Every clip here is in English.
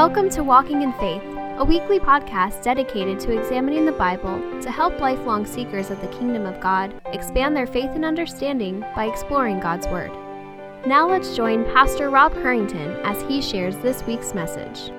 Welcome to Walking in Faith, a weekly podcast dedicated to examining the Bible to help lifelong seekers of the kingdom of God expand their faith and understanding by exploring God's Word. Now let's join Pastor Rob Harrington as he shares this week's message.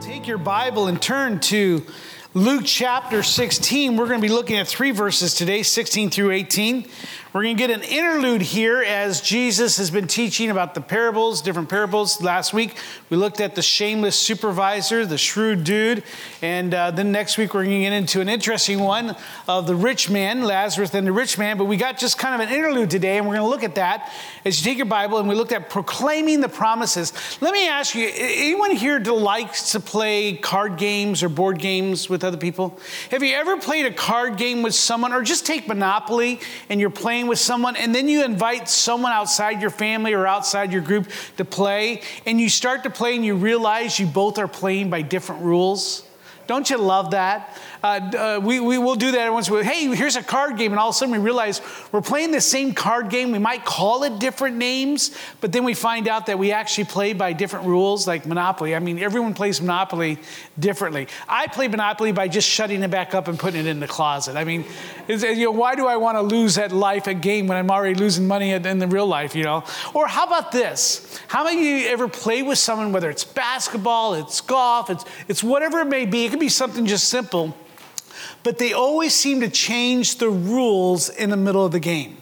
Take your Bible and turn to Luke chapter 16. We're going to be looking at three verses today, 16 through 18. We're going to get an interlude here as Jesus has been teaching about the parables, different parables. Last week, we looked at the shameless supervisor, the shrewd dude. And uh, then next week, we're going to get into an interesting one of the rich man, Lazarus and the rich man. But we got just kind of an interlude today, and we're going to look at that as you take your Bible and we looked at proclaiming the promises. Let me ask you anyone here likes to play card games or board games with other people? Have you ever played a card game with someone, or just take Monopoly and you're playing with someone and then you invite someone outside your family or outside your group to play and you start to play and you realize you both are playing by different rules? Don't you love that? Uh, uh, we, we will do that once. We, hey, here's a card game, and all of a sudden we realize we're playing the same card game. We might call it different names, but then we find out that we actually play by different rules, like Monopoly. I mean, everyone plays Monopoly differently. I play Monopoly by just shutting it back up and putting it in the closet. I mean, you know, why do I want to lose at life at game when I'm already losing money in the real life, you know? Or how about this? How many of you ever play with someone, whether it's basketball, it's golf, it's, it's whatever it may be? It could be something just simple but they always seem to change the rules in the middle of the game.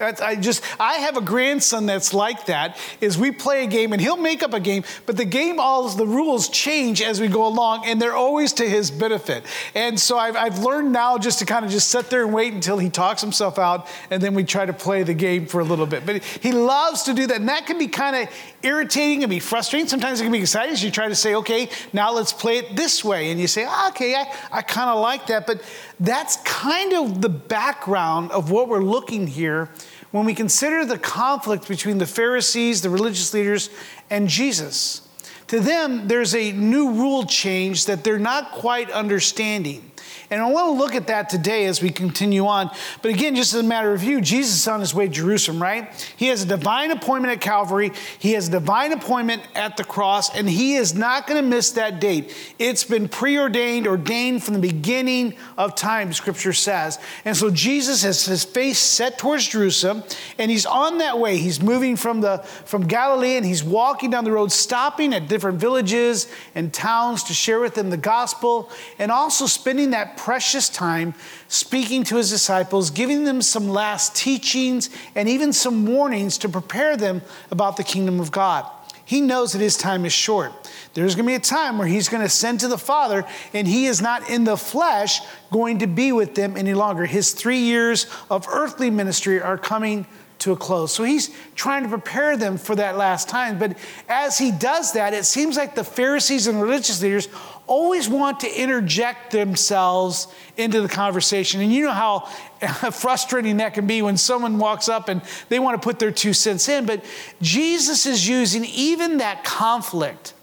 That's, I just I have a grandson that's like that. Is we play a game and he'll make up a game, but the game all the rules change as we go along, and they're always to his benefit. And so I've, I've learned now just to kind of just sit there and wait until he talks himself out, and then we try to play the game for a little bit. But he loves to do that, and that can be kind of irritating and be frustrating. Sometimes it can be exciting. So you try to say, okay, now let's play it this way, and you say, ah, okay, I, I kind of like that, but that's kind of the background of what we're looking here when we consider the conflict between the Pharisees, the religious leaders, and Jesus. To them, there's a new rule change that they're not quite understanding. And I want to look at that today as we continue on. But again, just as a matter of view, Jesus is on his way to Jerusalem, right? He has a divine appointment at Calvary, he has a divine appointment at the cross, and he is not going to miss that date. It's been preordained, ordained from the beginning of time, scripture says. And so Jesus has his face set towards Jerusalem, and he's on that way. He's moving from, the, from Galilee, and he's walking down the road, stopping at different villages and towns to share with them the gospel, and also spending that precious time speaking to his disciples, giving them some last teachings and even some warnings to prepare them about the kingdom of God. He knows that his time is short. There's going to be a time where he's going to send to the Father, and he is not in the flesh going to be with them any longer. His three years of earthly ministry are coming to a close. So he's trying to prepare them for that last time. But as he does that, it seems like the Pharisees and religious leaders always want to interject themselves into the conversation. And you know how frustrating that can be when someone walks up and they want to put their two cents in. But Jesus is using even that conflict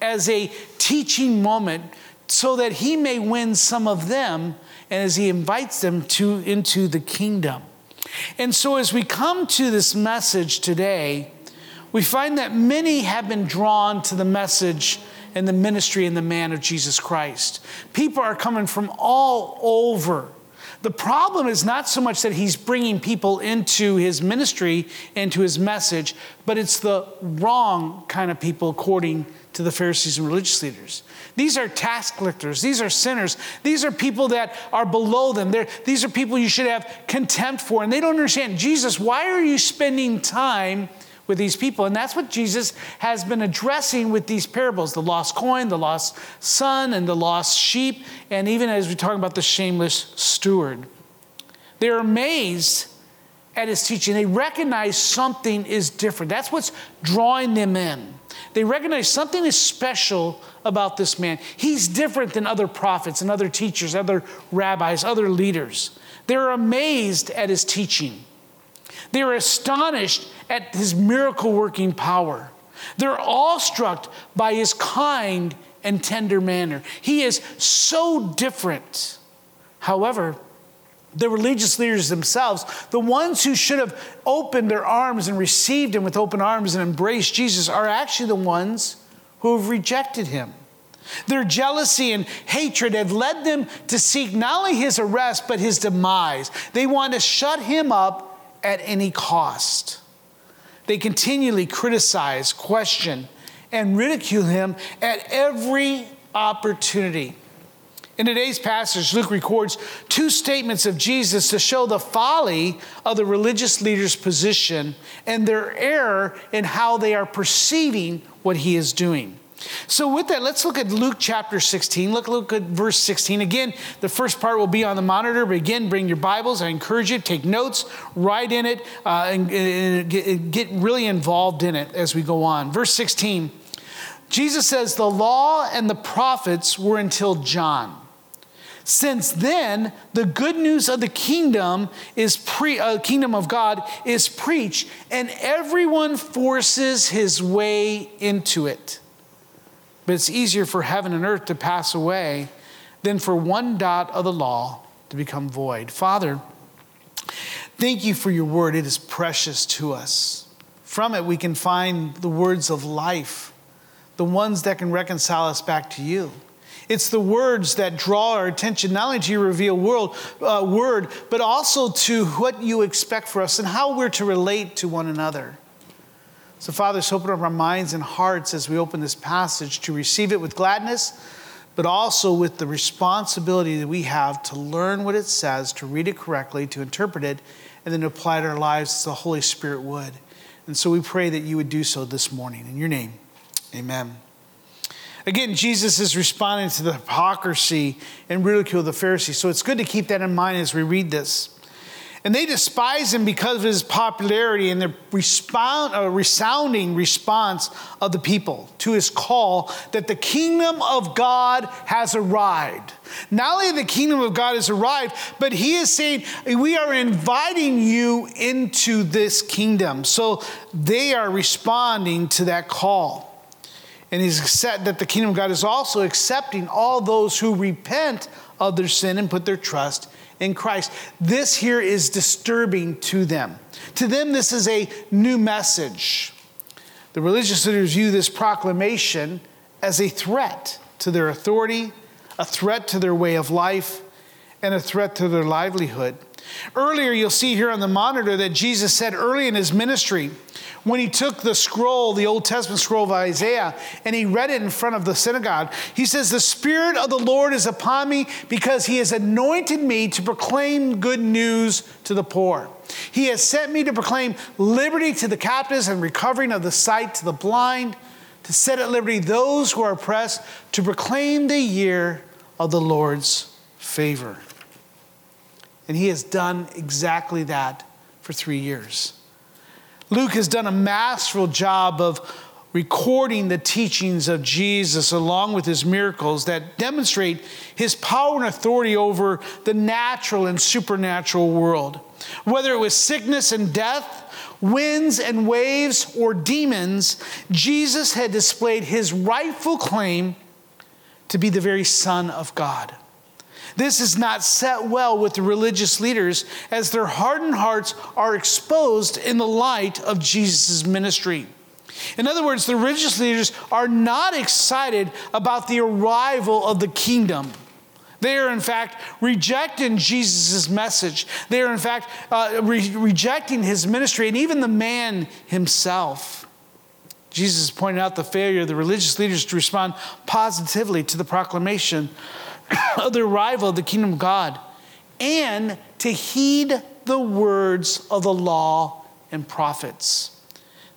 as a teaching moment so that he may win some of them and as he invites them to into the kingdom. And so as we come to this message today, we find that many have been drawn to the message and the ministry and the man of Jesus Christ. People are coming from all over. The problem is not so much that he's bringing people into his ministry, into his message, but it's the wrong kind of people according to the Pharisees and religious leaders. These are tax collectors. These are sinners. These are people that are below them. They're, these are people you should have contempt for. And they don't understand Jesus, why are you spending time with these people. And that's what Jesus has been addressing with these parables the lost coin, the lost son, and the lost sheep, and even as we talk about the shameless steward. They're amazed at his teaching. They recognize something is different. That's what's drawing them in. They recognize something is special about this man. He's different than other prophets and other teachers, other rabbis, other leaders. They're amazed at his teaching. They're astonished at his miracle working power. They're awestruck by his kind and tender manner. He is so different. However, the religious leaders themselves, the ones who should have opened their arms and received him with open arms and embraced Jesus, are actually the ones who have rejected him. Their jealousy and hatred have led them to seek not only his arrest, but his demise. They want to shut him up at any cost. They continually criticize, question, and ridicule him at every opportunity. In today's passage, Luke records two statements of Jesus to show the folly of the religious leaders' position and their error in how they are perceiving what he is doing. So, with that, let's look at Luke chapter 16. Look, look at verse 16. Again, the first part will be on the monitor, but again, bring your Bibles. I encourage you to take notes, write in it, uh, and, and get, really involved in it as we go on. Verse 16 Jesus says, The law and the prophets were until John. Since then, the good news of the kingdom is pre, uh, kingdom of God is preached, and everyone forces his way into it. But it's easier for heaven and earth to pass away than for one dot of the law to become void. Father, thank you for your word. It is precious to us. From it, we can find the words of life, the ones that can reconcile us back to you. It's the words that draw our attention not only to your revealed world, uh, word, but also to what you expect for us and how we're to relate to one another. So, Father, just open up our minds and hearts as we open this passage to receive it with gladness, but also with the responsibility that we have to learn what it says, to read it correctly, to interpret it, and then apply it to our lives as the Holy Spirit would. And so we pray that you would do so this morning. In your name, amen. Again, Jesus is responding to the hypocrisy and ridicule of the Pharisees. So it's good to keep that in mind as we read this. And they despise him because of his popularity and the respond, uh, resounding response of the people to his call that the kingdom of God has arrived. Not only the kingdom of God has arrived, but he is saying, We are inviting you into this kingdom. So they are responding to that call. And he's said that the kingdom of God is also accepting all those who repent of their sin and put their trust in Christ. This here is disturbing to them. To them, this is a new message. The religious leaders view this proclamation as a threat to their authority, a threat to their way of life, and a threat to their livelihood. Earlier, you'll see here on the monitor that Jesus said early in his ministry, when he took the scroll, the Old Testament scroll of Isaiah, and he read it in front of the synagogue, he says, The Spirit of the Lord is upon me because he has anointed me to proclaim good news to the poor. He has sent me to proclaim liberty to the captives and recovering of the sight to the blind, to set at liberty those who are oppressed, to proclaim the year of the Lord's favor. And he has done exactly that for three years. Luke has done a masterful job of recording the teachings of Jesus along with his miracles that demonstrate his power and authority over the natural and supernatural world. Whether it was sickness and death, winds and waves, or demons, Jesus had displayed his rightful claim to be the very Son of God. This is not set well with the religious leaders as their hardened hearts are exposed in the light of Jesus' ministry. In other words, the religious leaders are not excited about the arrival of the kingdom. They are, in fact, rejecting Jesus' message. They are, in fact, uh, re- rejecting his ministry and even the man himself. Jesus pointed out the failure of the religious leaders to respond positively to the proclamation of the arrival of the kingdom of God and to heed the words of the law and prophets.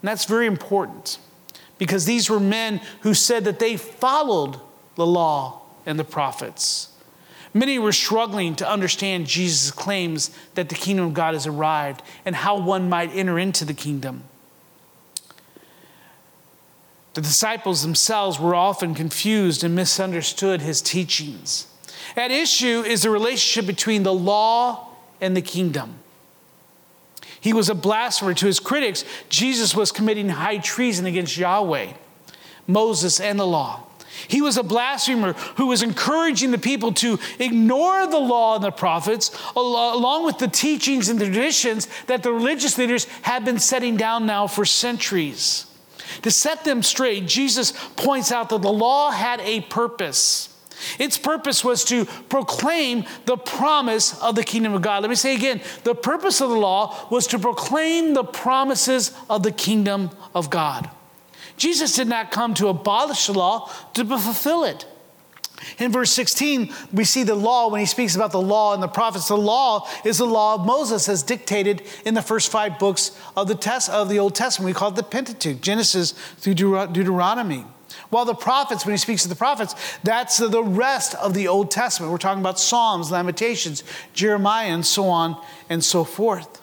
And that's very important because these were men who said that they followed the law and the prophets. Many were struggling to understand Jesus' claims that the kingdom of God has arrived and how one might enter into the kingdom. The disciples themselves were often confused and misunderstood his teachings. At issue is the relationship between the law and the kingdom. He was a blasphemer to his critics. Jesus was committing high treason against Yahweh, Moses, and the law. He was a blasphemer who was encouraging the people to ignore the law and the prophets, along with the teachings and the traditions that the religious leaders had been setting down now for centuries. To set them straight, Jesus points out that the law had a purpose. Its purpose was to proclaim the promise of the kingdom of God. Let me say again the purpose of the law was to proclaim the promises of the kingdom of God. Jesus did not come to abolish the law, to fulfill it. In verse 16, we see the law when he speaks about the law and the prophets. The law is the law of Moses as dictated in the first five books of the, test, of the Old Testament. We call it the Pentateuch, Genesis through Deuteronomy. While the prophets, when he speaks of the prophets, that's the rest of the Old Testament. We're talking about Psalms, Lamentations, Jeremiah, and so on and so forth.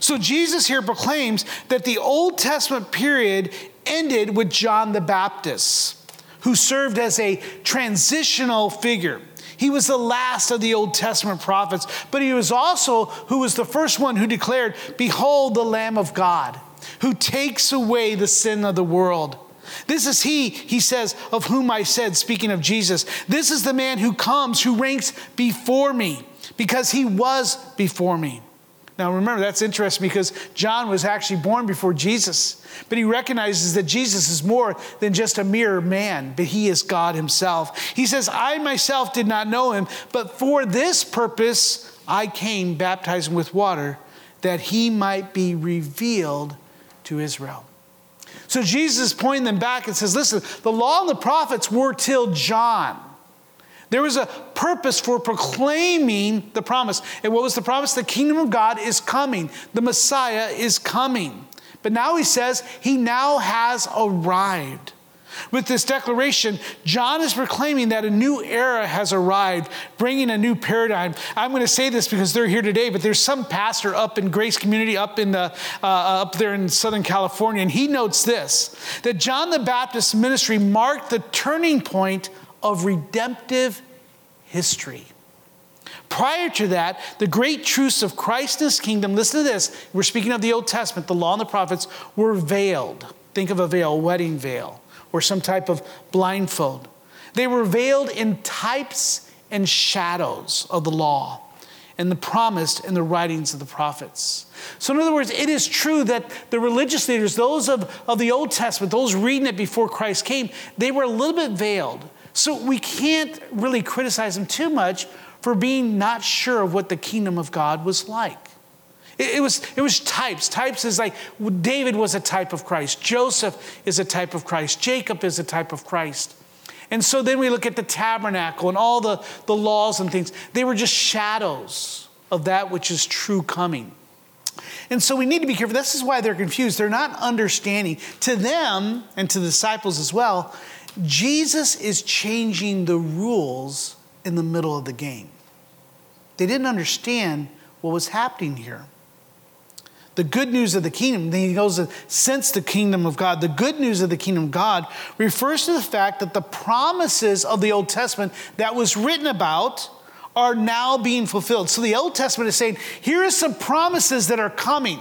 So Jesus here proclaims that the Old Testament period ended with John the Baptist, who served as a transitional figure. He was the last of the Old Testament prophets, but he was also who was the first one who declared, Behold the Lamb of God, who takes away the sin of the world. This is he, he says, of whom I said, speaking of Jesus, this is the man who comes, who ranks before me, because he was before me. Now remember, that's interesting because John was actually born before Jesus, but he recognizes that Jesus is more than just a mere man, but he is God himself. He says, I myself did not know him, but for this purpose I came baptizing with water, that he might be revealed to Israel. So Jesus pointing them back and says, Listen, the law and the prophets were till John. There was a purpose for proclaiming the promise. And what was the promise? The kingdom of God is coming, the Messiah is coming. But now he says he now has arrived. With this declaration, John is proclaiming that a new era has arrived, bringing a new paradigm. I'm going to say this because they're here today, but there's some pastor up in Grace Community, up in the uh, up there in Southern California, and he notes this: that John the Baptist's ministry marked the turning point of redemptive history. Prior to that, the great truths of Christ's kingdom, listen to this. We're speaking of the Old Testament, the law and the prophets were veiled. Think of a veil, a wedding veil or some type of blindfold. They were veiled in types and shadows of the law and the promised in the writings of the prophets. So, in other words, it is true that the religious leaders, those of, of the Old Testament, those reading it before Christ came, they were a little bit veiled. So, we can't really criticize them too much for being not sure of what the kingdom of God was like. It, it, was, it was types. Types is like David was a type of Christ, Joseph is a type of Christ, Jacob is a type of Christ. And so then we look at the tabernacle and all the, the laws and things. They were just shadows of that which is true coming. And so we need to be careful. This is why they're confused. They're not understanding. To them and to the disciples as well, Jesus is changing the rules in the middle of the game. They didn't understand what was happening here the good news of the kingdom. Then he goes, since the kingdom of God. The good news of the kingdom of God refers to the fact that the promises of the Old Testament that was written about are now being fulfilled. So the Old Testament is saying, here are some promises that are coming.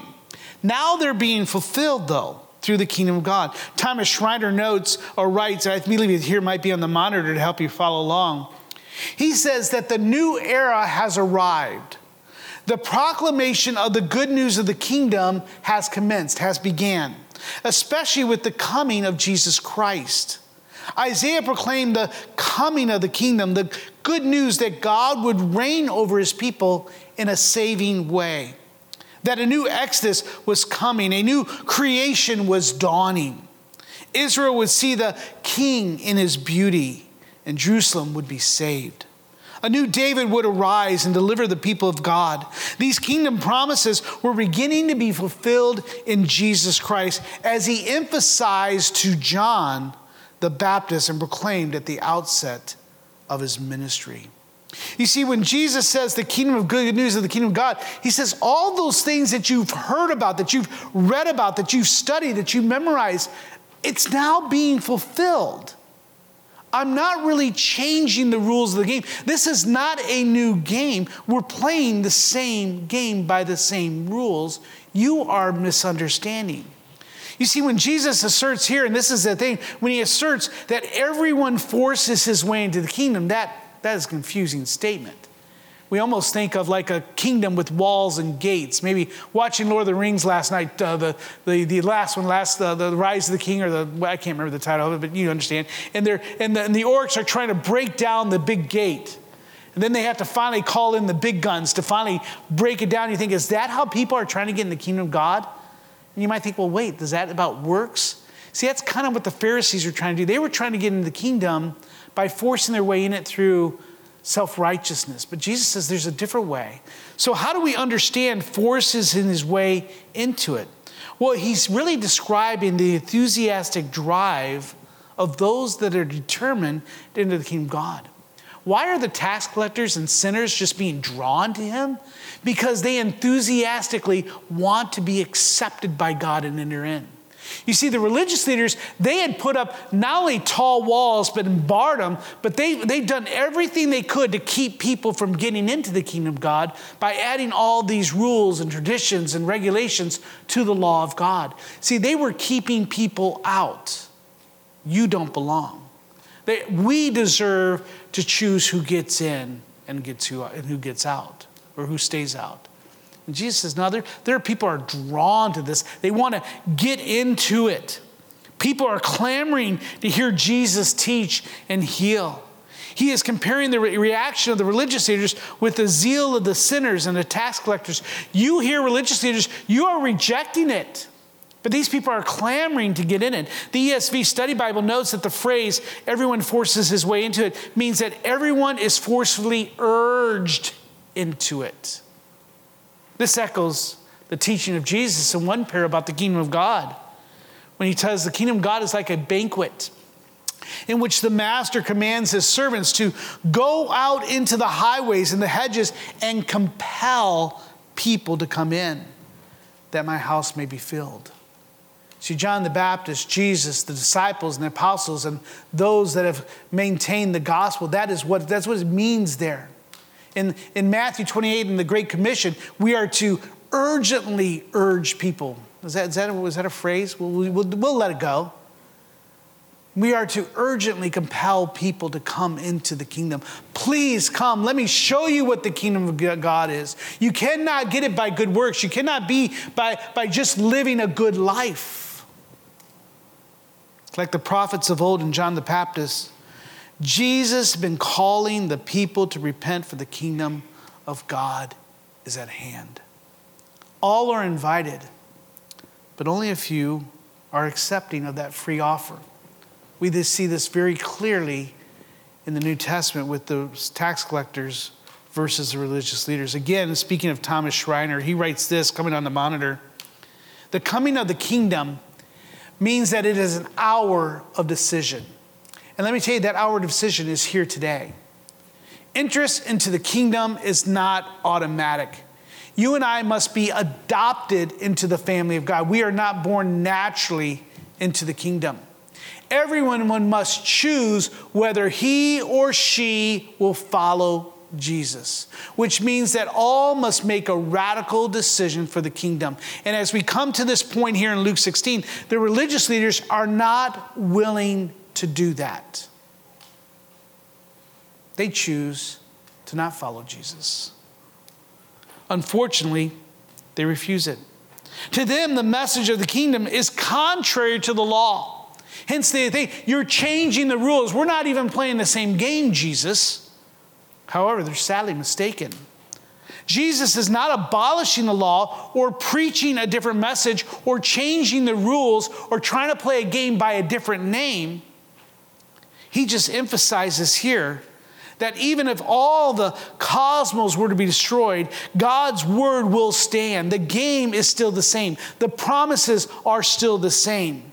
Now they're being fulfilled, though, through the kingdom of God. Thomas Schreiner notes or writes, I believe it here might be on the monitor to help you follow along. He says that the new era has arrived the proclamation of the good news of the kingdom has commenced, has began, especially with the coming of Jesus Christ. Isaiah proclaimed the coming of the kingdom, the good news that God would reign over his people in a saving way, that a new exodus was coming, a new creation was dawning. Israel would see the king in his beauty, and Jerusalem would be saved. A new David would arise and deliver the people of God. These kingdom promises were beginning to be fulfilled in Jesus Christ as he emphasized to John the Baptist and proclaimed at the outset of his ministry. You see, when Jesus says the kingdom of good news of the kingdom of God, he says all those things that you've heard about, that you've read about, that you've studied, that you've memorized, it's now being fulfilled. I'm not really changing the rules of the game. This is not a new game. We're playing the same game by the same rules. You are misunderstanding. You see, when Jesus asserts here, and this is the thing, when he asserts that everyone forces his way into the kingdom, that, that is a confusing statement. We almost think of like a kingdom with walls and gates. Maybe watching Lord of the Rings last night, uh, the, the, the last one, last uh, the Rise of the King, or the well, I can't remember the title of it, but you understand. And, they're, and, the, and the orcs are trying to break down the big gate. And then they have to finally call in the big guns to finally break it down. You think, is that how people are trying to get in the kingdom of God? And you might think, well, wait, is that about works? See, that's kind of what the Pharisees were trying to do. They were trying to get into the kingdom by forcing their way in it through self righteousness. But Jesus says there's a different way. So, how do we understand forces in his way into it? Well, he's really describing the enthusiastic drive of those that are determined into the kingdom of God. Why are the tax collectors and sinners just being drawn to him? Because they enthusiastically want to be accepted by God and enter in. You see, the religious leaders, they had put up not only tall walls, but barred them, but they, they'd done everything they could to keep people from getting into the kingdom of God by adding all these rules and traditions and regulations to the law of God. See, they were keeping people out. You don't belong. They, we deserve to choose who gets in and, gets who, and who gets out or who stays out. And Jesus says, no, there, there are people are drawn to this. They want to get into it. People are clamoring to hear Jesus teach and heal. He is comparing the re- reaction of the religious leaders with the zeal of the sinners and the tax collectors. You hear religious leaders, you are rejecting it. But these people are clamoring to get in it. The ESV Study Bible notes that the phrase, everyone forces his way into it, means that everyone is forcefully urged into it. This echoes the teaching of Jesus in one parable about the kingdom of God, when he tells the kingdom of God is like a banquet in which the master commands his servants to go out into the highways and the hedges and compel people to come in that my house may be filled. See, John the Baptist, Jesus, the disciples and the apostles, and those that have maintained the gospel, that is what, that's what it means there. In, in Matthew 28, in the Great Commission, we are to urgently urge people. Is that, is that, was that a phrase? We'll, we'll, we'll let it go. We are to urgently compel people to come into the kingdom. Please come. Let me show you what the kingdom of God is. You cannot get it by good works. You cannot be by, by just living a good life. Like the prophets of old and John the Baptist, Jesus has been calling the people to repent for the kingdom of God is at hand. All are invited, but only a few are accepting of that free offer. We see this very clearly in the New Testament with the tax collectors versus the religious leaders. Again, speaking of Thomas Schreiner, he writes this coming on the monitor The coming of the kingdom means that it is an hour of decision. And let me tell you, that our decision is here today. Interest into the kingdom is not automatic. You and I must be adopted into the family of God. We are not born naturally into the kingdom. Everyone must choose whether he or she will follow Jesus, which means that all must make a radical decision for the kingdom. And as we come to this point here in Luke 16, the religious leaders are not willing to do that. They choose to not follow Jesus. Unfortunately, they refuse it. To them, the message of the kingdom is contrary to the law. Hence, they think you're changing the rules. We're not even playing the same game, Jesus. However, they're sadly mistaken. Jesus is not abolishing the law or preaching a different message or changing the rules or trying to play a game by a different name. He just emphasizes here that even if all the cosmos were to be destroyed, God's word will stand. The game is still the same, the promises are still the same.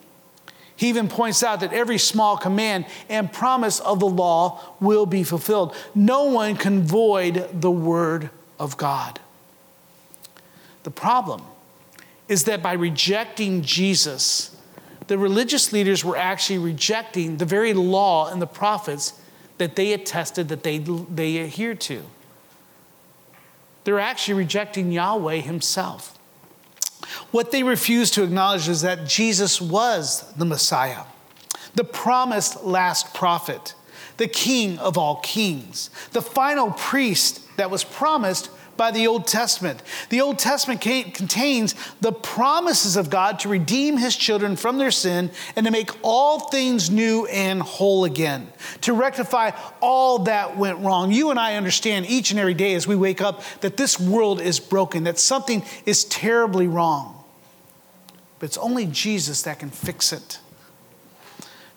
He even points out that every small command and promise of the law will be fulfilled. No one can void the word of God. The problem is that by rejecting Jesus, the religious leaders were actually rejecting the very law and the prophets that they attested that they, they adhered to. They're actually rejecting Yahweh Himself. What they refused to acknowledge is that Jesus was the Messiah, the promised last prophet, the king of all kings, the final priest that was promised by the Old Testament. The Old Testament contains the promises of God to redeem his children from their sin and to make all things new and whole again, to rectify all that went wrong. You and I understand each and every day as we wake up that this world is broken, that something is terribly wrong. But it's only Jesus that can fix it.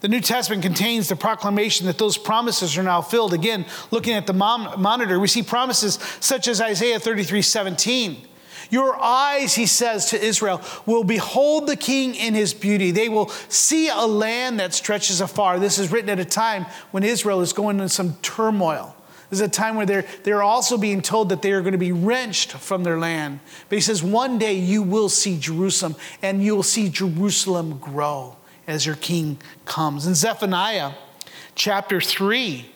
The New Testament contains the proclamation that those promises are now filled. Again, looking at the monitor, we see promises such as Isaiah 33 17. Your eyes, he says to Israel, will behold the king in his beauty. They will see a land that stretches afar. This is written at a time when Israel is going into some turmoil. This is a time where they're, they're also being told that they are going to be wrenched from their land. But he says, one day you will see Jerusalem and you will see Jerusalem grow as your king comes. In Zephaniah chapter 3,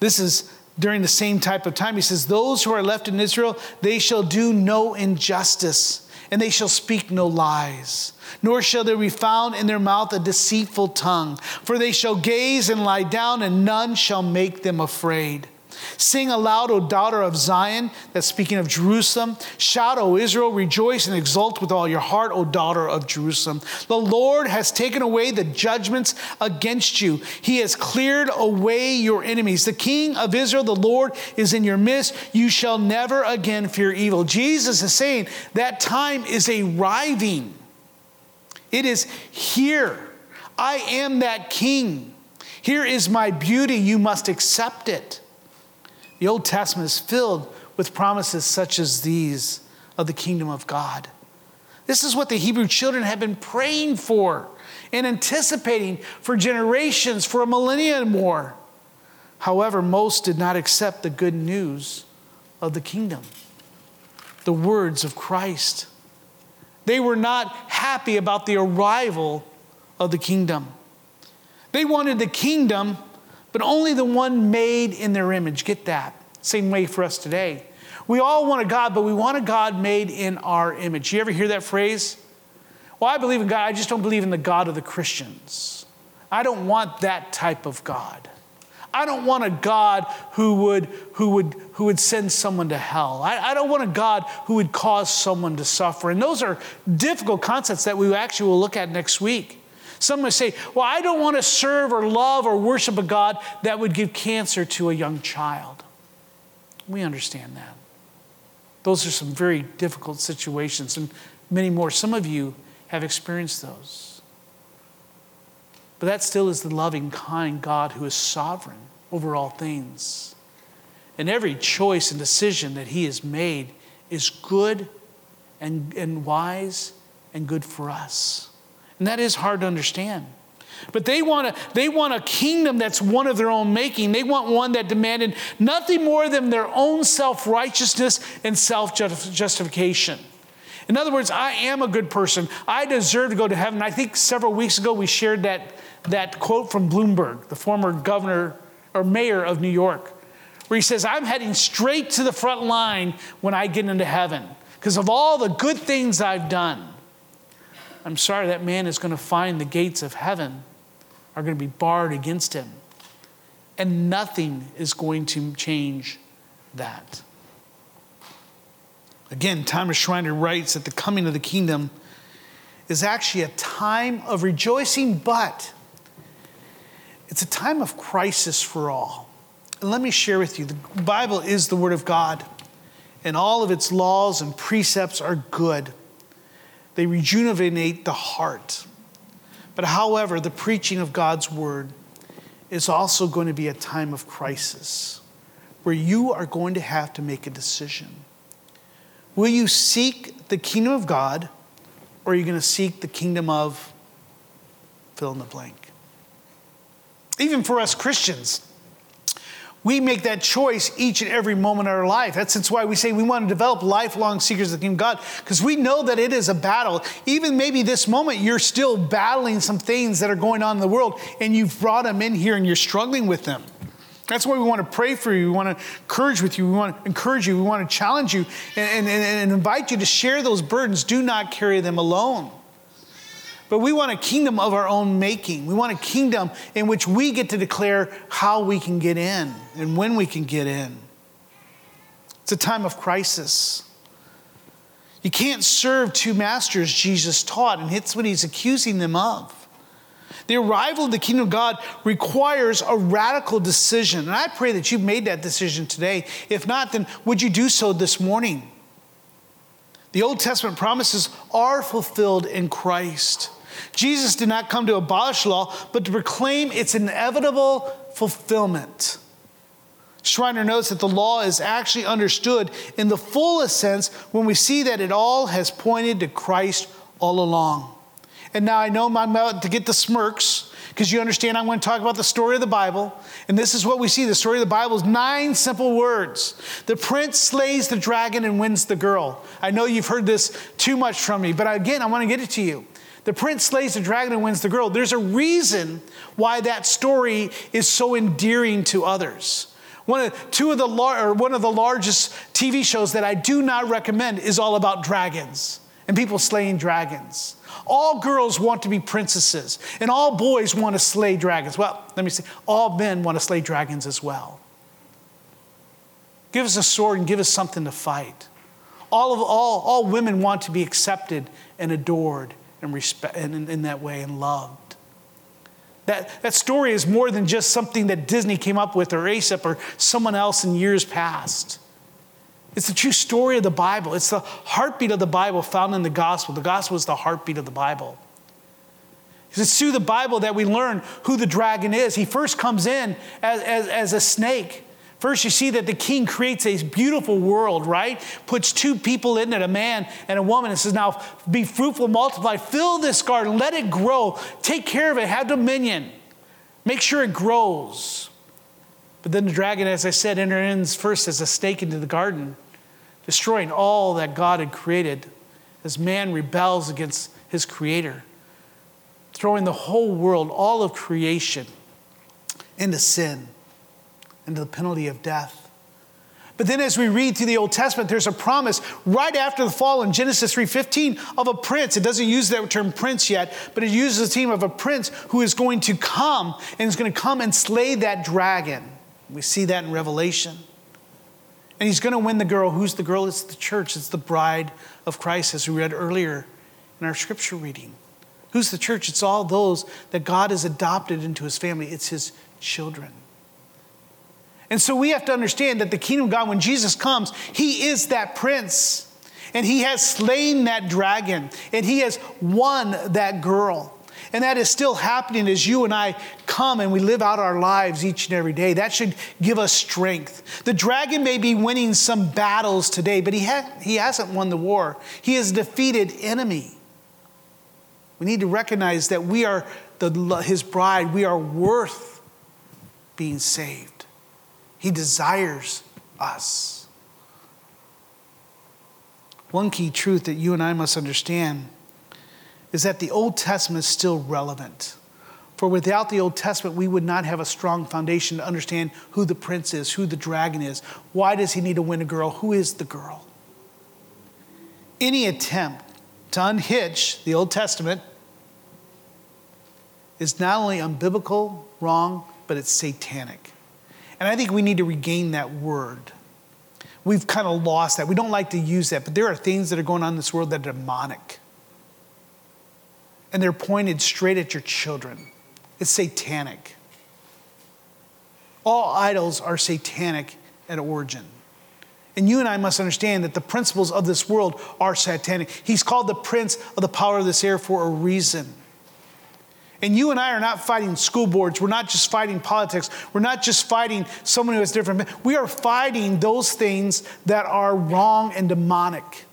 this is during the same type of time. He says, Those who are left in Israel, they shall do no injustice, and they shall speak no lies, nor shall there be found in their mouth a deceitful tongue. For they shall gaze and lie down, and none shall make them afraid. Sing aloud, O daughter of Zion. That's speaking of Jerusalem. Shout, O Israel, rejoice and exult with all your heart, O daughter of Jerusalem. The Lord has taken away the judgments against you, He has cleared away your enemies. The King of Israel, the Lord, is in your midst. You shall never again fear evil. Jesus is saying that time is arriving, it is here. I am that King. Here is my beauty. You must accept it. The Old Testament is filled with promises such as these of the kingdom of God. This is what the Hebrew children have been praying for and anticipating for generations, for a millennia more. However, most did not accept the good news of the kingdom, the words of Christ. They were not happy about the arrival of the kingdom. They wanted the kingdom but only the one made in their image. Get that? Same way for us today. We all want a God, but we want a God made in our image. You ever hear that phrase? Well, I believe in God, I just don't believe in the God of the Christians. I don't want that type of God. I don't want a God who would, who would, who would send someone to hell. I, I, don't want a God who would cause someone to suffer. And those are difficult concepts that we actually will look at next week. Some may say, Well, I don't want to serve or love or worship a God that would give cancer to a young child. We understand that. Those are some very difficult situations, and many more. Some of you have experienced those. But that still is the loving, kind God who is sovereign over all things. And every choice and decision that He has made is good and, and wise and good for us. And that is hard to understand. But they want, a, they want a kingdom that's one of their own making. They want one that demanded nothing more than their own self righteousness and self justification. In other words, I am a good person. I deserve to go to heaven. I think several weeks ago we shared that, that quote from Bloomberg, the former governor or mayor of New York, where he says, I'm heading straight to the front line when I get into heaven because of all the good things I've done. I'm sorry, that man is going to find the gates of heaven are going to be barred against him. And nothing is going to change that. Again, Thomas Schreiner writes that the coming of the kingdom is actually a time of rejoicing, but it's a time of crisis for all. And let me share with you the Bible is the Word of God, and all of its laws and precepts are good. They rejuvenate the heart. But however, the preaching of God's word is also going to be a time of crisis where you are going to have to make a decision. Will you seek the kingdom of God or are you going to seek the kingdom of fill in the blank? Even for us Christians, we make that choice each and every moment of our life. That's, why we say we want to develop lifelong seekers of the kingdom of God, because we know that it is a battle. Even maybe this moment, you're still battling some things that are going on in the world, and you've brought them in here and you're struggling with them. That's why we want to pray for you. We want to encourage with you. We want to encourage you. We want to challenge you and, and, and invite you to share those burdens. Do not carry them alone. But we want a kingdom of our own making. We want a kingdom in which we get to declare how we can get in and when we can get in. It's a time of crisis. You can't serve two masters, Jesus taught, and it's what he's accusing them of. The arrival of the kingdom of God requires a radical decision. And I pray that you've made that decision today. If not, then would you do so this morning? The Old Testament promises are fulfilled in Christ. Jesus did not come to abolish law, but to proclaim its inevitable fulfillment. Schreiner notes that the law is actually understood in the fullest sense when we see that it all has pointed to Christ all along. And now I know I'm about to get the smirks because you understand I'm going to talk about the story of the Bible. And this is what we see the story of the Bible is nine simple words. The prince slays the dragon and wins the girl. I know you've heard this too much from me, but again, I want to get it to you. The prince slays the dragon and wins the girl. There's a reason why that story is so endearing to others. One of, two of the lar- one of the largest TV shows that I do not recommend is all about dragons and people slaying dragons. All girls want to be princesses, and all boys want to slay dragons. Well, let me say, all men want to slay dragons as well. Give us a sword and give us something to fight. All, of, all, all women want to be accepted and adored and, respect, and in, in that way and loved. That, that story is more than just something that Disney came up with or Aesop or someone else in years past. It's the true story of the Bible. It's the heartbeat of the Bible found in the gospel. The gospel is the heartbeat of the Bible. It's through the Bible that we learn who the dragon is. He first comes in as, as, as a snake. First, you see that the king creates a beautiful world, right? Puts two people in it, a man and a woman, and says, Now be fruitful, multiply, fill this garden, let it grow, take care of it, have dominion, make sure it grows. But then the dragon, as I said, enters first as a snake into the garden, destroying all that God had created as man rebels against his creator, throwing the whole world, all of creation, into sin into the penalty of death. But then as we read through the Old Testament, there's a promise right after the fall in Genesis 3:15 of a prince. It doesn't use that term prince yet, but it uses the theme of a prince who is going to come and is going to come and slay that dragon. We see that in Revelation. And he's going to win the girl. Who's the girl? It's the church. It's the bride of Christ, as we read earlier in our scripture reading. Who's the church? It's all those that God has adopted into his family. It's his children. And so we have to understand that the kingdom of God, when Jesus comes, he is that prince. And he has slain that dragon. And he has won that girl. And that is still happening as you and I come and we live out our lives each and every day. That should give us strength. The dragon may be winning some battles today, but he, ha- he hasn't won the war. He is a defeated enemy. We need to recognize that we are the, his bride, we are worth being saved. He desires us. One key truth that you and I must understand is that the Old Testament is still relevant. For without the Old Testament, we would not have a strong foundation to understand who the prince is, who the dragon is. Why does he need to win a girl? Who is the girl? Any attempt to unhitch the Old Testament is not only unbiblical, wrong, but it's satanic. And I think we need to regain that word. We've kind of lost that. We don't like to use that, but there are things that are going on in this world that are demonic. And they're pointed straight at your children. It's satanic. All idols are satanic at origin. And you and I must understand that the principles of this world are satanic. He's called the prince of the power of this air for a reason. And you and I are not fighting school boards. We're not just fighting politics. We're not just fighting someone who has different. We are fighting those things that are wrong and demonic.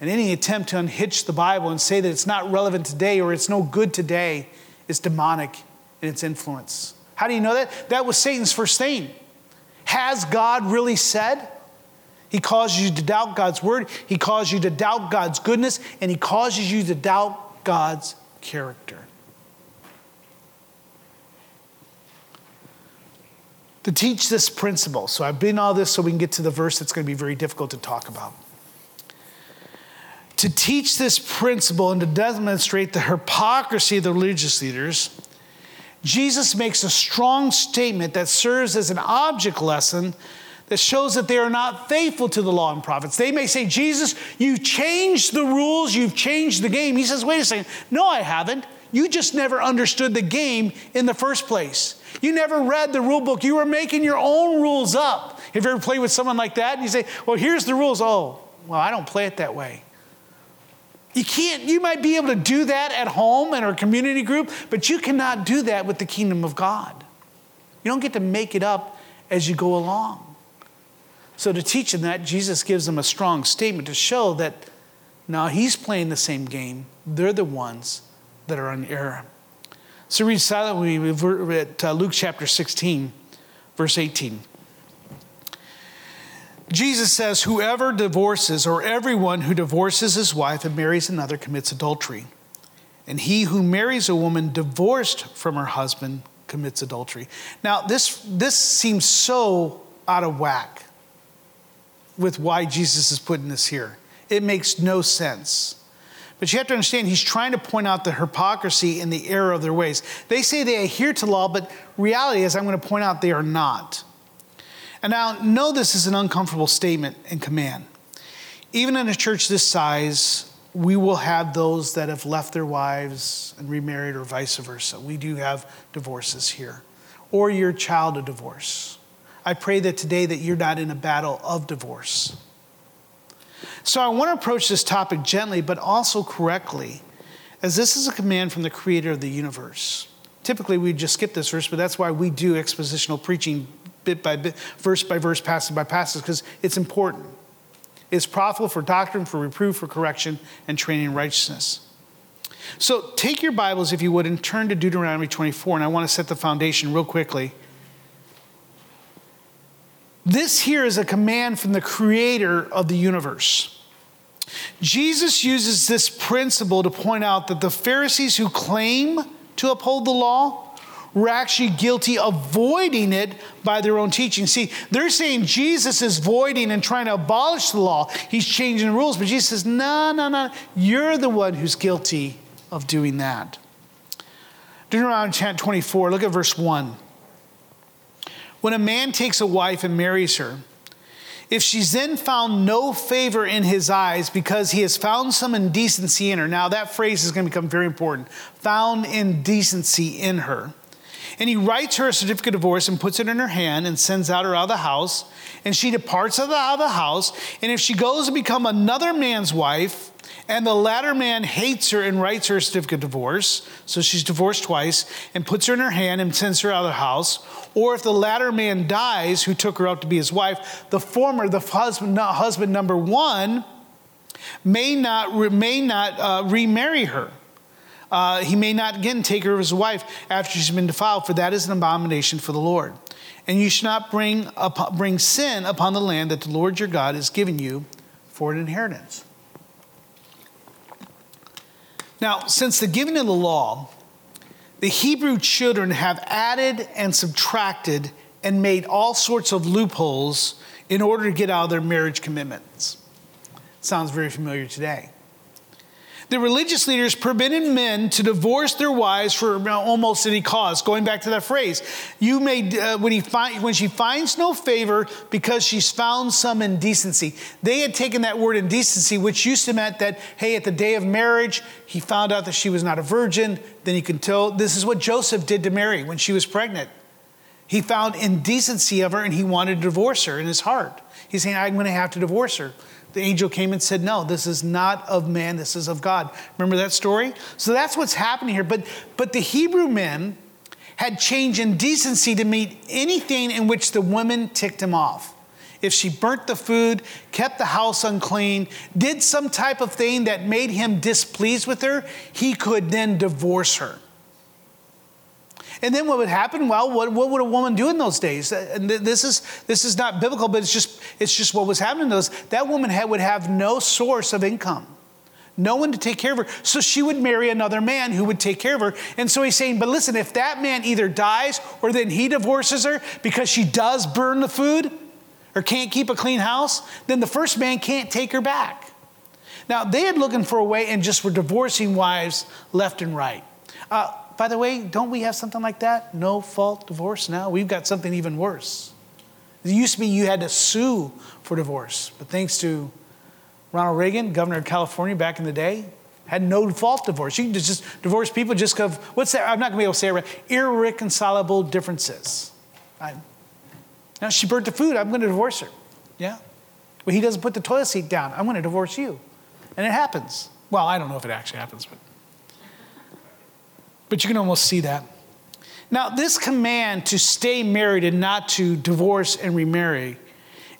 And any attempt to unhitch the Bible and say that it's not relevant today or it's no good today is demonic in its influence. How do you know that? That was Satan's first thing. Has God really said? He causes you to doubt God's word, He causes you to doubt God's goodness, and He causes you to doubt God's character. To teach this principle. So I've been all this so we can get to the verse that's going to be very difficult to talk about. To teach this principle and to demonstrate the hypocrisy of the religious leaders, Jesus makes a strong statement that serves as an object lesson that shows that they are not faithful to the law and prophets. They may say, Jesus, you've changed the rules, you've changed the game. He says, wait a second. No, I haven't. You just never understood the game in the first place. You never read the rule book. You were making your own rules up. Have you ever played with someone like that? And you say, well, here's the rules. Oh, well, I don't play it that way. You can't, you might be able to do that at home in our community group, but you cannot do that with the kingdom of God. You don't get to make it up as you go along. So, to teach them that, Jesus gives them a strong statement to show that now he's playing the same game. They're the ones that are in error. So, read silently at uh, Luke chapter 16, verse 18. Jesus says, Whoever divorces, or everyone who divorces his wife and marries another, commits adultery. And he who marries a woman divorced from her husband commits adultery. Now, this, this seems so out of whack with why Jesus is putting this here. It makes no sense. But you have to understand, he's trying to point out the hypocrisy and the error of their ways. They say they adhere to law, but reality is, I'm going to point out they are not. And now, know this is an uncomfortable statement and command. Even in a church this size, we will have those that have left their wives and remarried, or vice versa. We do have divorces here, or your child a divorce. I pray that today that you're not in a battle of divorce. So I want to approach this topic gently, but also correctly, as this is a command from the creator of the universe. Typically, we just skip this verse, but that's why we do expositional preaching bit by bit, verse by verse, passage by passage, because it's important. It's profitable for doctrine, for reproof, for correction, and training in righteousness. So take your Bibles, if you would, and turn to Deuteronomy 24, and I want to set the foundation real quickly. This here is a command from the creator of the universe. Jesus uses this principle to point out that the Pharisees who claim to uphold the law were actually guilty of voiding it by their own teaching. See, they're saying Jesus is voiding and trying to abolish the law. He's changing the rules. But Jesus says, no, no, no. You're the one who's guilty of doing that. Deuteronomy 24, look at verse 1. When a man takes a wife and marries her, if she's then found no favor in his eyes because he has found some indecency in her. Now, that phrase is going to become very important found indecency in her. And he writes her a certificate of divorce and puts it in her hand and sends out her out of the house. And she departs out of the house. And if she goes to become another man's wife, and the latter man hates her and writes her a certificate of divorce, so she's divorced twice, and puts her in her hand and sends her out of the house. Or if the latter man dies, who took her out to be his wife, the former, the husband, husband number one, may not, may not uh, remarry her. Uh, he may not again take her as a wife after she's been defiled, for that is an abomination for the Lord. And you should not bring, bring sin upon the land that the Lord your God has given you for an inheritance. Now, since the giving of the law, the Hebrew children have added and subtracted and made all sorts of loopholes in order to get out of their marriage commitments. Sounds very familiar today. The religious leaders permitted men to divorce their wives for almost any cause. Going back to that phrase, you may uh, when he find, when she finds no favor because she's found some indecency. They had taken that word indecency, which used to mean that hey, at the day of marriage, he found out that she was not a virgin. Then he can tell. This is what Joseph did to Mary when she was pregnant. He found indecency of her and he wanted to divorce her in his heart. He's saying, I'm going to have to divorce her. The angel came and said, No, this is not of man, this is of God. Remember that story? So that's what's happening here. But, but the Hebrew men had changed in decency to meet anything in which the woman ticked him off. If she burnt the food, kept the house unclean, did some type of thing that made him displeased with her, he could then divorce her. And then what would happen? Well, what, what would a woman do in those days? Uh, and this is, this is not biblical, but it's just, it's just what was happening in those. That woman had, would have no source of income, no one to take care of her. So she would marry another man who would take care of her. And so he's saying, but listen, if that man either dies or then he divorces her because she does burn the food or can't keep a clean house, then the first man can't take her back. Now, they had looking for a way and just were divorcing wives left and right. Uh, by the way, don't we have something like that? No fault divorce now? We've got something even worse. It used to be you had to sue for divorce, but thanks to Ronald Reagan, governor of California back in the day, had no fault divorce. You can just divorce people just because, what's that? I'm not going to be able to say it right. Irreconcilable differences. I, now, she burnt the food. I'm going to divorce her. Yeah? Well, he doesn't put the toilet seat down. I'm to divorce you. And it happens. Well, I don't know if it actually happens, but, but you can almost see that. Now, this command to stay married and not to divorce and remarry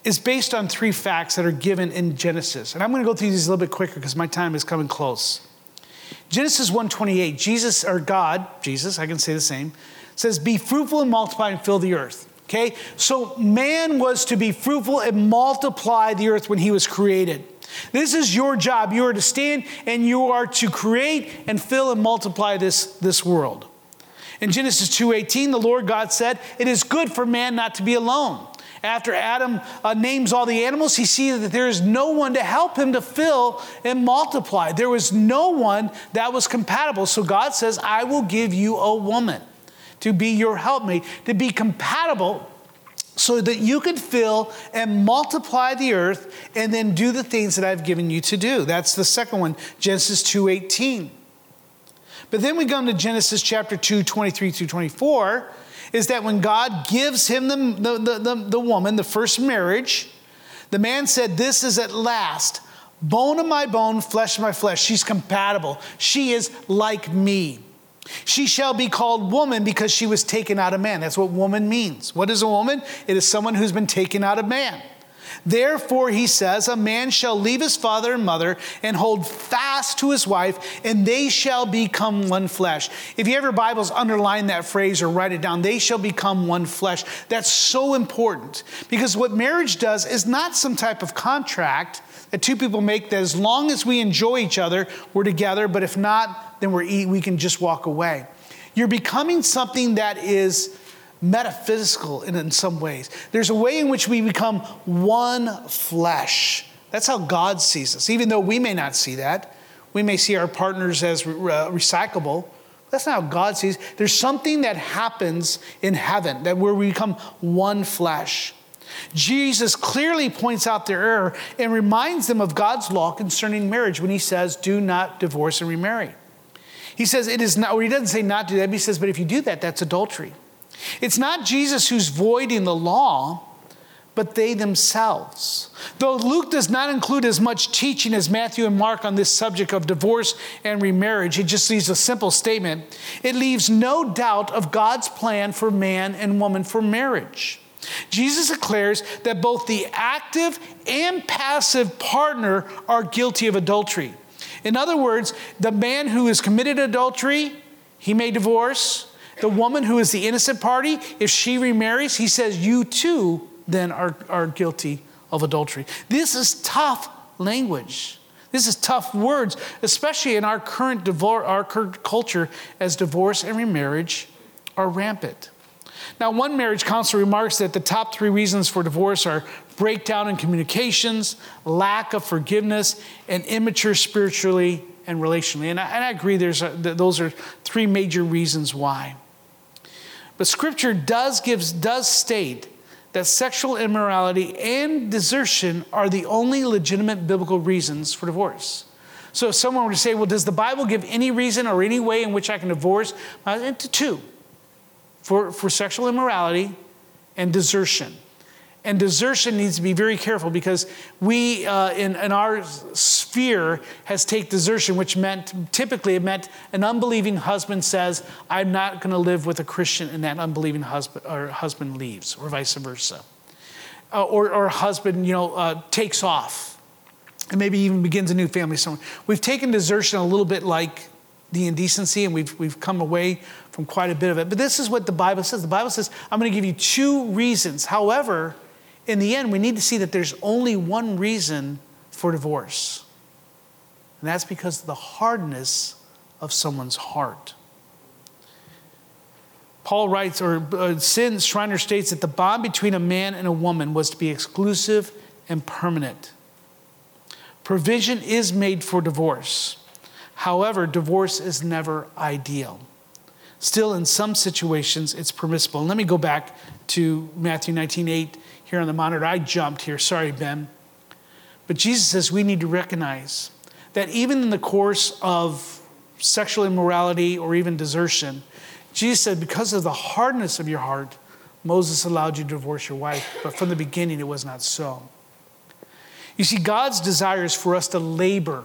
is based on three facts that are given in Genesis. And I'm going to go through these a little bit quicker because my time is coming close. Genesis 1:28, Jesus or God, Jesus, I can say the same, says, "Be fruitful and multiply and fill the earth." Okay? So man was to be fruitful and multiply the earth when he was created. This is your job. You are to stand and you are to create and fill and multiply this, this world. In Genesis 2:18, the Lord God said, "It is good for man not to be alone." After Adam uh, names all the animals, he sees that there is no one to help him to fill and multiply. There was no one that was compatible. So God says, I will give you a woman to be your helpmate, to be compatible so that you could fill and multiply the earth and then do the things that I've given you to do. That's the second one, Genesis 2:18. But then we come to Genesis chapter 2, 23 through 24, is that when God gives him the, the, the, the, the woman, the first marriage, the man said, This is at last bone of my bone, flesh of my flesh. She's compatible. She is like me. She shall be called woman because she was taken out of man. That's what woman means. What is a woman? It is someone who's been taken out of man. Therefore, he says, a man shall leave his father and mother and hold fast to his wife, and they shall become one flesh. If you have your Bibles, underline that phrase or write it down. They shall become one flesh. That's so important because what marriage does is not some type of contract that two people make that as long as we enjoy each other, we're together, but if not, then we're, we can just walk away. You're becoming something that is metaphysical in, in some ways. There's a way in which we become one flesh. That's how God sees us, even though we may not see that. We may see our partners as re- recyclable. That's not how God sees. There's something that happens in heaven that where we become one flesh. Jesus clearly points out their error and reminds them of God's law concerning marriage when he says, "Do not divorce and remarry." He says it is not, or he doesn't say not do that, but he says, but if you do that, that's adultery. It's not Jesus who's voiding the law, but they themselves. Though Luke does not include as much teaching as Matthew and Mark on this subject of divorce and remarriage, it just leaves a simple statement. It leaves no doubt of God's plan for man and woman for marriage. Jesus declares that both the active and passive partner are guilty of adultery. In other words, the man who has committed adultery, he may divorce. The woman who is the innocent party, if she remarries, he says, You too then are, are guilty of adultery. This is tough language. This is tough words, especially in our current, divorce, our current culture as divorce and remarriage are rampant. Now, one marriage counselor remarks that the top three reasons for divorce are breakdown in communications, lack of forgiveness, and immature spiritually and relationally. And I, and I agree, there's a, those are three major reasons why. But scripture does gives does state that sexual immorality and desertion are the only legitimate biblical reasons for divorce. So if someone were to say, well, does the Bible give any reason or any way in which I can divorce? Uh, two. For, for sexual immorality and desertion. And desertion needs to be very careful because we, uh, in, in our sphere, has take desertion, which meant typically it meant an unbelieving husband says, "I'm not going to live with a Christian," and that unbelieving husband or husband leaves, or vice versa, uh, or or husband, you know, uh, takes off, and maybe even begins a new family somewhere. We've taken desertion a little bit like the indecency, and we've, we've come away from quite a bit of it. But this is what the Bible says. The Bible says, I'm going to give you two reasons. However, in the end, we need to see that there's only one reason for divorce. And that's because of the hardness of someone's heart. Paul writes, or uh, Sin Schreiner states that the bond between a man and a woman was to be exclusive and permanent. Provision is made for divorce. However, divorce is never ideal. Still, in some situations, it's permissible. Let me go back to Matthew 19 8 here on the monitor. I jumped here. Sorry, Ben. But Jesus says we need to recognize that even in the course of sexual immorality or even desertion, Jesus said, because of the hardness of your heart, Moses allowed you to divorce your wife, but from the beginning it was not so. You see, God's desire is for us to labor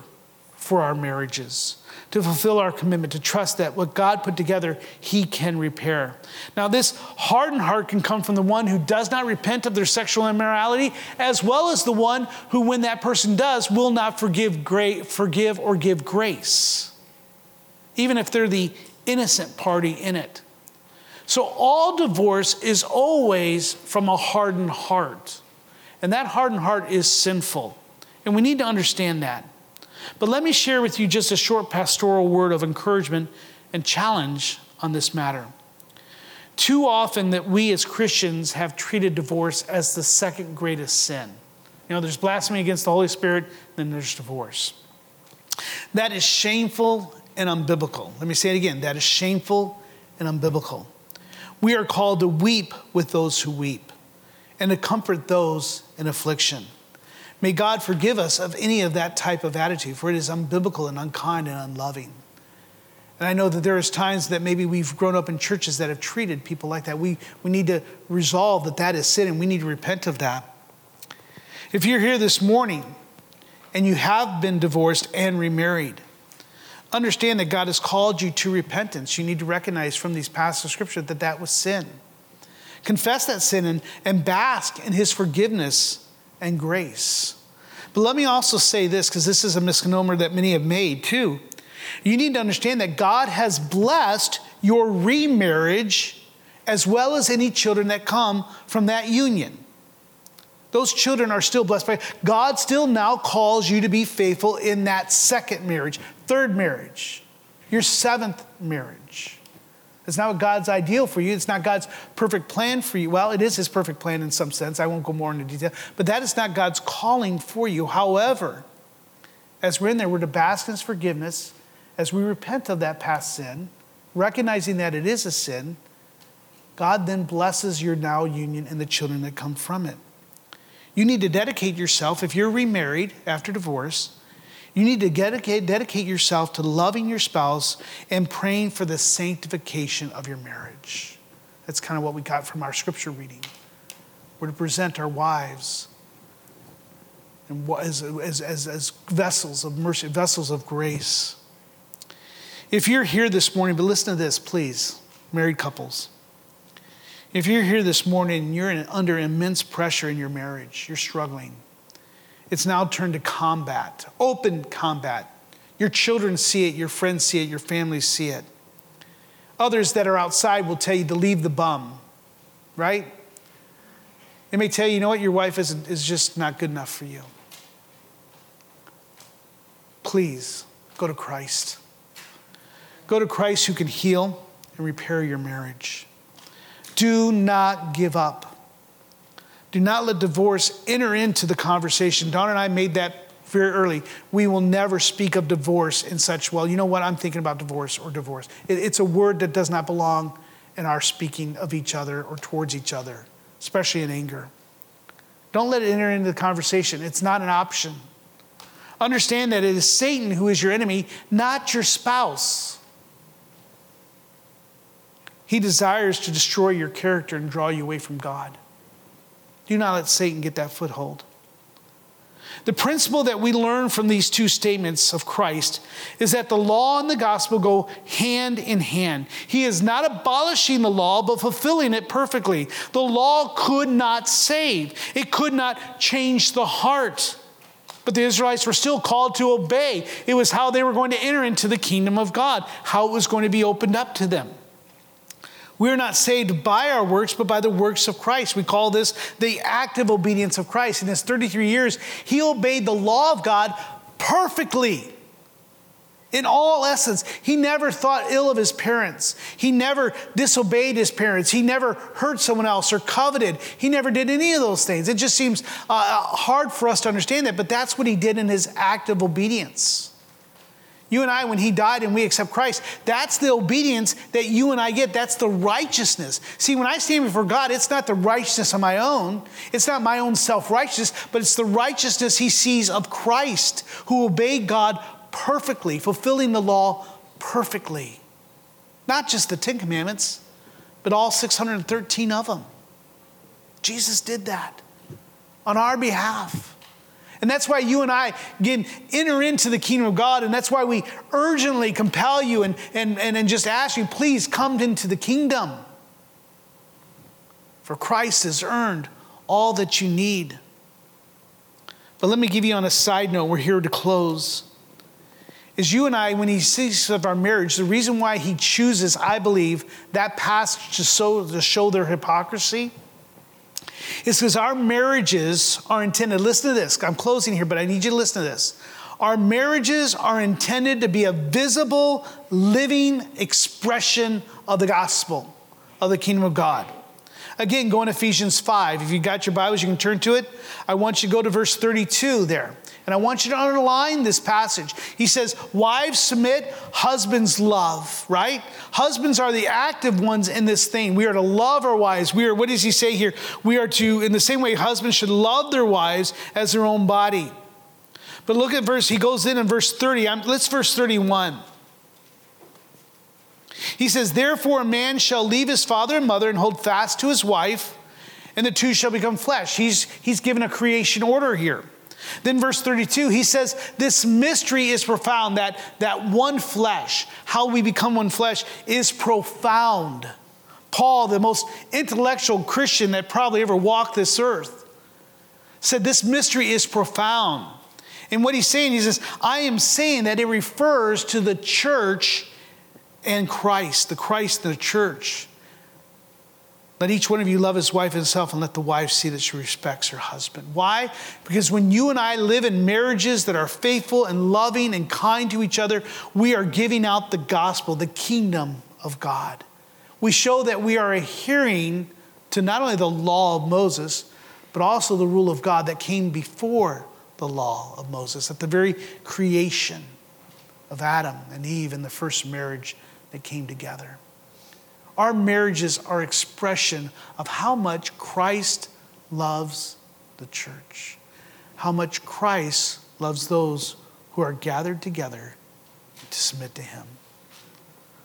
for our marriages, to fulfill our commitment, to trust that what God put together, He can repair. Now, this hardened heart can come from the one who does not repent of their sexual immorality, as well as the one who, when that person does, will not forgive, forgive or give grace, even if they're the innocent party in it. So, all divorce is always from a hardened heart. And that hardened heart is sinful. And we need to understand that. But let me share with you just a short pastoral word of encouragement and challenge on this matter. Too often that we as Christians have treated divorce as the second greatest sin. You know, there's blasphemy against the Holy Spirit, then there's divorce. That is shameful and unbiblical. Let me say it again that is shameful and unbiblical. We are called to weep with those who weep and to comfort those in affliction. May God forgive us of any of that type of attitude, for it is unbiblical and unkind and unloving. And I know that there is times that maybe we've grown up in churches that have treated people like that. We, we need to resolve that that is sin and we need to repent of that. If you're here this morning and you have been divorced and remarried, understand that God has called you to repentance. You need to recognize from these passages of scripture that that was sin. Confess that sin and, and bask in his forgiveness and grace. But let me also say this, because this is a misnomer that many have made too. You need to understand that God has blessed your remarriage as well as any children that come from that union. Those children are still blessed by God still now calls you to be faithful in that second marriage, third marriage, your seventh marriage. It's not God's ideal for you. It's not God's perfect plan for you. Well, it is His perfect plan in some sense. I won't go more into detail. But that is not God's calling for you. However, as we're in there, we're to bask in His forgiveness as we repent of that past sin, recognizing that it is a sin. God then blesses your now union and the children that come from it. You need to dedicate yourself, if you're remarried after divorce, you need to dedicate, dedicate yourself to loving your spouse and praying for the sanctification of your marriage. That's kind of what we got from our scripture reading. We're to present our wives and as, as, as, as vessels of mercy, vessels of grace. If you're here this morning, but listen to this, please, married couples. If you're here this morning and you're under immense pressure in your marriage, you're struggling it's now turned to combat, open combat. Your children see it, your friends see it, your families see it. Others that are outside will tell you to leave the bum, right? They may tell you, you know what, your wife is, is just not good enough for you. Please go to Christ. Go to Christ who can heal and repair your marriage. Do not give up. Do not let divorce enter into the conversation. Don and I made that very early. We will never speak of divorce in such, well, you know what, I'm thinking about divorce or divorce. It, it's a word that does not belong in our speaking of each other or towards each other, especially in anger. Don't let it enter into the conversation. It's not an option. Understand that it is Satan who is your enemy, not your spouse. He desires to destroy your character and draw you away from God. Do not let Satan get that foothold. The principle that we learn from these two statements of Christ is that the law and the gospel go hand in hand. He is not abolishing the law, but fulfilling it perfectly. The law could not save, it could not change the heart. But the Israelites were still called to obey. It was how they were going to enter into the kingdom of God, how it was going to be opened up to them. We are not saved by our works, but by the works of Christ. We call this the active obedience of Christ. In his 33 years, he obeyed the law of God perfectly. In all essence, he never thought ill of his parents. He never disobeyed his parents. He never hurt someone else or coveted. He never did any of those things. It just seems uh, hard for us to understand that, but that's what he did in his act of obedience. You and I, when he died and we accept Christ, that's the obedience that you and I get. That's the righteousness. See, when I stand before God, it's not the righteousness of my own, it's not my own self righteousness, but it's the righteousness he sees of Christ who obeyed God perfectly, fulfilling the law perfectly. Not just the Ten Commandments, but all 613 of them. Jesus did that on our behalf. And that's why you and I can enter into the kingdom of God. And that's why we urgently compel you and, and, and, and just ask you, please come into the kingdom. For Christ has earned all that you need. But let me give you on a side note, we're here to close. Is you and I, when he speaks of our marriage, the reason why he chooses, I believe, that passage to show, to show their hypocrisy is because our marriages are intended, listen to this, I'm closing here, but I need you to listen to this. Our marriages are intended to be a visible, living expression of the gospel, of the kingdom of God. Again, go in Ephesians 5. If you got your Bibles, you can turn to it. I want you to go to verse 32 there. And I want you to underline this passage. He says, Wives submit, husbands love, right? Husbands are the active ones in this thing. We are to love our wives. We are, what does he say here? We are to, in the same way, husbands should love their wives as their own body. But look at verse, he goes in in verse 30. I'm, let's verse 31. He says, Therefore, a man shall leave his father and mother and hold fast to his wife, and the two shall become flesh. He's, he's given a creation order here. Then, verse 32, he says, This mystery is profound, that, that one flesh, how we become one flesh, is profound. Paul, the most intellectual Christian that probably ever walked this earth, said, This mystery is profound. And what he's saying, he says, I am saying that it refers to the church and Christ, the Christ and the church. Let each one of you love his wife and himself, and let the wife see that she respects her husband. Why? Because when you and I live in marriages that are faithful and loving and kind to each other, we are giving out the gospel, the kingdom of God. We show that we are adhering to not only the law of Moses, but also the rule of God that came before the law of Moses, at the very creation of Adam and Eve in the first marriage that came together. Our marriages are expression of how much Christ loves the church, how much Christ loves those who are gathered together to submit to him.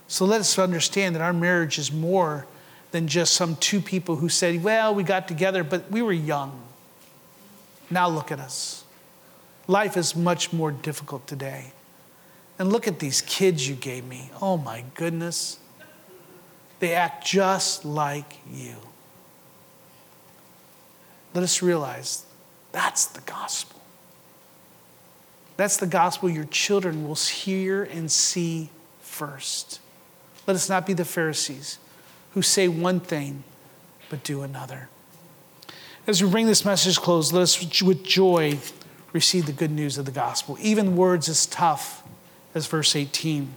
So let us understand that our marriage is more than just some two people who said, Well, we got together, but we were young. Now look at us. Life is much more difficult today. And look at these kids you gave me. Oh my goodness. They act just like you. Let us realize that's the gospel. That's the gospel your children will hear and see first. Let us not be the Pharisees who say one thing but do another. As we bring this message close, let us with joy receive the good news of the gospel, even words as tough as verse 18.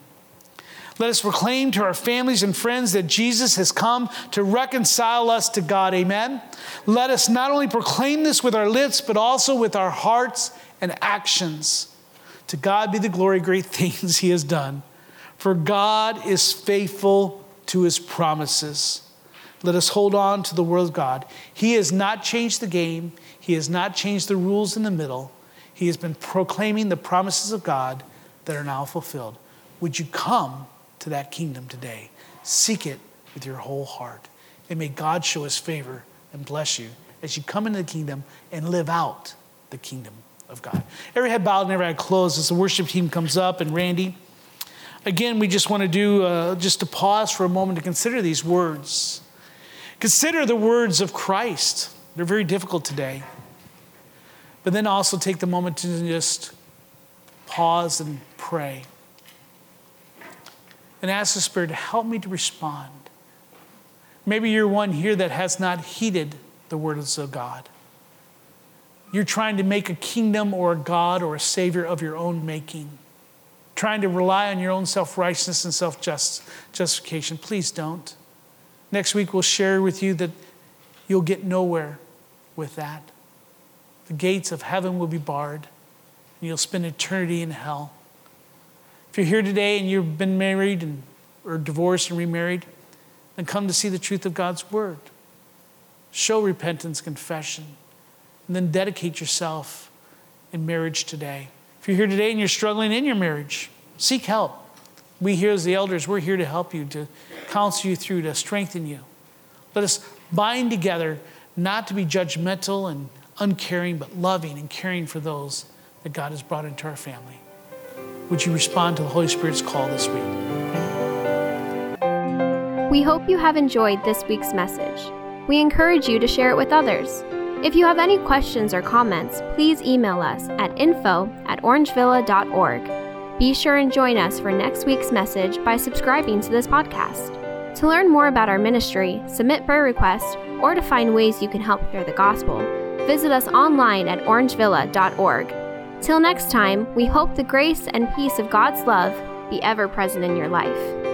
Let us proclaim to our families and friends that Jesus has come to reconcile us to God. Amen. Let us not only proclaim this with our lips, but also with our hearts and actions. To God be the glory, great things He has done. For God is faithful to His promises. Let us hold on to the word of God. He has not changed the game, He has not changed the rules in the middle. He has been proclaiming the promises of God that are now fulfilled. Would you come to that kingdom today. Seek it with your whole heart. And may God show his favor and bless you as you come into the kingdom and live out the kingdom of God. Every head bowed and every eye closed as the worship team comes up and Randy. Again, we just want to do uh, just to pause for a moment to consider these words. Consider the words of Christ. They're very difficult today. But then also take the moment to just pause and pray and ask the Spirit to help me to respond. Maybe you're one here that has not heeded the words of God. You're trying to make a kingdom or a God or a Savior of your own making. trying to rely on your own self righteousness and self justification. Please don't. Next week, we'll share with you that you'll get nowhere with that. The gates of heaven will be barred, and you'll spend eternity in hell. If you're here today and you've been married and, or divorced and remarried, then come to see the truth of God's word. Show repentance, confession, and then dedicate yourself in marriage today. If you're here today and you're struggling in your marriage, seek help. We here as the elders, we're here to help you, to counsel you through, to strengthen you. Let us bind together not to be judgmental and uncaring, but loving and caring for those that God has brought into our family. Would you respond to the Holy Spirit's call this week? We hope you have enjoyed this week's message. We encourage you to share it with others. If you have any questions or comments, please email us at info at orangevilla.org. Be sure and join us for next week's message by subscribing to this podcast. To learn more about our ministry, submit prayer requests, or to find ways you can help share the gospel, visit us online at orangevilla.org. Till next time, we hope the grace and peace of God's love be ever present in your life.